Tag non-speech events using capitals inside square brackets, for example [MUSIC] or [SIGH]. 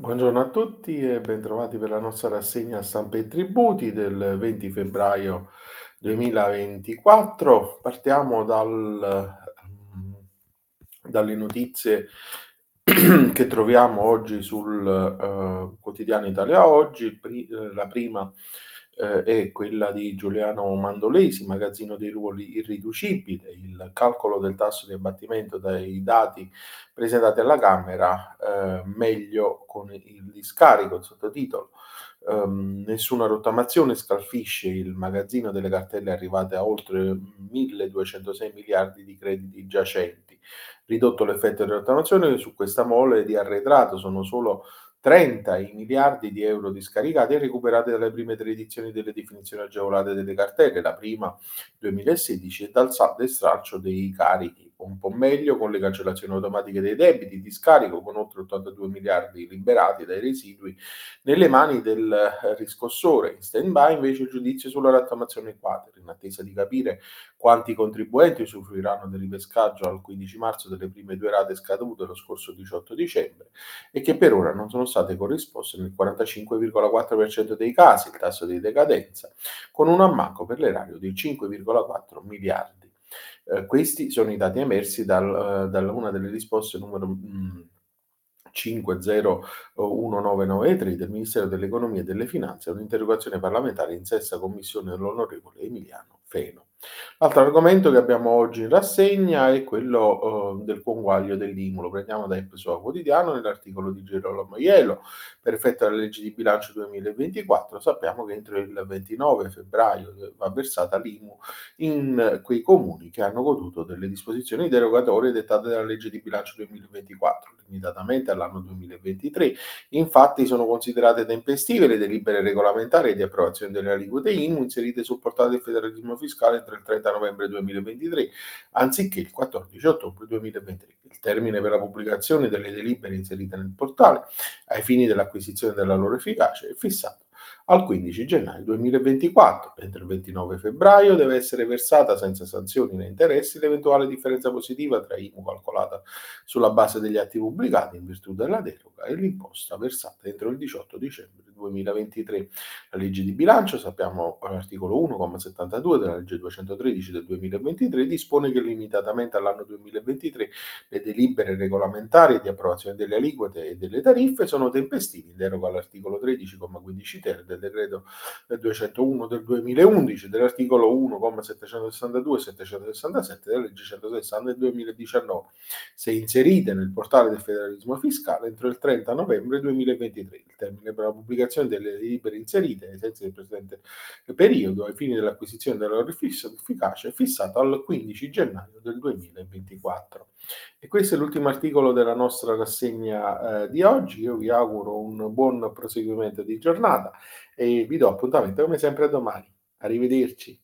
Buongiorno a tutti e bentrovati per la nostra rassegna stampa e tributi del 20 febbraio 2024. Partiamo dal, mm, dalle notizie [CLEARS THROAT] che troviamo oggi sul uh, quotidiano Italia Oggi. Pri- eh, la prima eh, è quella di Giuliano Mandolesi, magazzino dei ruoli irriducibile, il calcolo del tasso di abbattimento dai dati presentati alla Camera, eh, meglio con il discarico, il sottotitolo. Um, nessuna rottamazione scalfisce il magazzino delle cartelle arrivate a oltre 1206 miliardi di crediti giacenti. Ridotto l'effetto di rottamazione, su questa mole di arretrato sono solo 30 i miliardi di euro discaricati e recuperati dalle prime tre edizioni delle definizioni agevolate delle cartelle, la prima 2016 e dal saldo e stralcio dei carichi un po' meglio con le cancellazioni automatiche dei debiti di scarico con oltre 82 miliardi liberati dai residui nelle mani del riscossore. In stand-by invece il giudizio sulla rattamazione quater, in attesa di capire quanti contribuenti usufruiranno del ripescaggio al 15 marzo delle prime due rate scadute lo scorso 18 dicembre e che per ora non sono state corrisposte nel 45,4% dei casi, il tasso di decadenza, con un ammanco per l'erario di 5,4 miliardi. Eh, questi sono i dati emersi dal, uh, da una delle risposte numero mh, 501993 del Ministero dell'Economia e delle Finanze a un'interrogazione parlamentare in sesta commissione dell'onorevole Emiliano Feno. L'altro argomento che abbiamo oggi in rassegna è quello uh, del conguaglio dell'IMU. Lo prendiamo da Epsoa Quotidiano nell'articolo di Gerolamo Ielo. Per effetto della legge di bilancio 2024 sappiamo che entro il 29 febbraio va versata l'IMU in quei comuni che hanno goduto delle disposizioni derogatorie dettate dalla legge di bilancio 2024, limitatamente all'anno 2023. Infatti sono considerate tempestive le delibere regolamentari di approvazione delle aliquote IMU inserite sul portale del federalismo fiscale entro il 30 novembre 2023, anziché il 14 ottobre 2023. Il termine per la pubblicazione delle delibere inserite nel portale, ai fini dell'acquisizione della loro efficacia, è fissato al 15 gennaio 2024. Entro il 29 febbraio deve essere versata senza sanzioni né interessi l'eventuale differenza positiva tra IMU calcolata sulla base degli atti pubblicati in virtù della deroga e l'imposta versata entro il 18 dicembre 2023. La legge di bilancio, sappiamo l'articolo 1,72 della legge 213 del 2023, dispone che limitatamente all'anno 2023 le delibere regolamentari di approvazione delle aliquote e delle tariffe sono tempestivi in deroga all'articolo 13,15 ter del decreto 201 del 2011, dell'articolo 1,762 e 767 della legge 160 del 2019, se inserite nel portale del federalismo fiscale entro il 30 novembre 2023. Il termine per la pubblicazione delle delibere inserite ai sensi del precedente periodo ai fini dell'acquisizione della loro efficacia è fissato al 15 gennaio del 2024. E questo è l'ultimo articolo della nostra rassegna eh, di oggi. Io vi auguro un buon proseguimento di giornata e vi do appuntamento come sempre a domani. Arrivederci.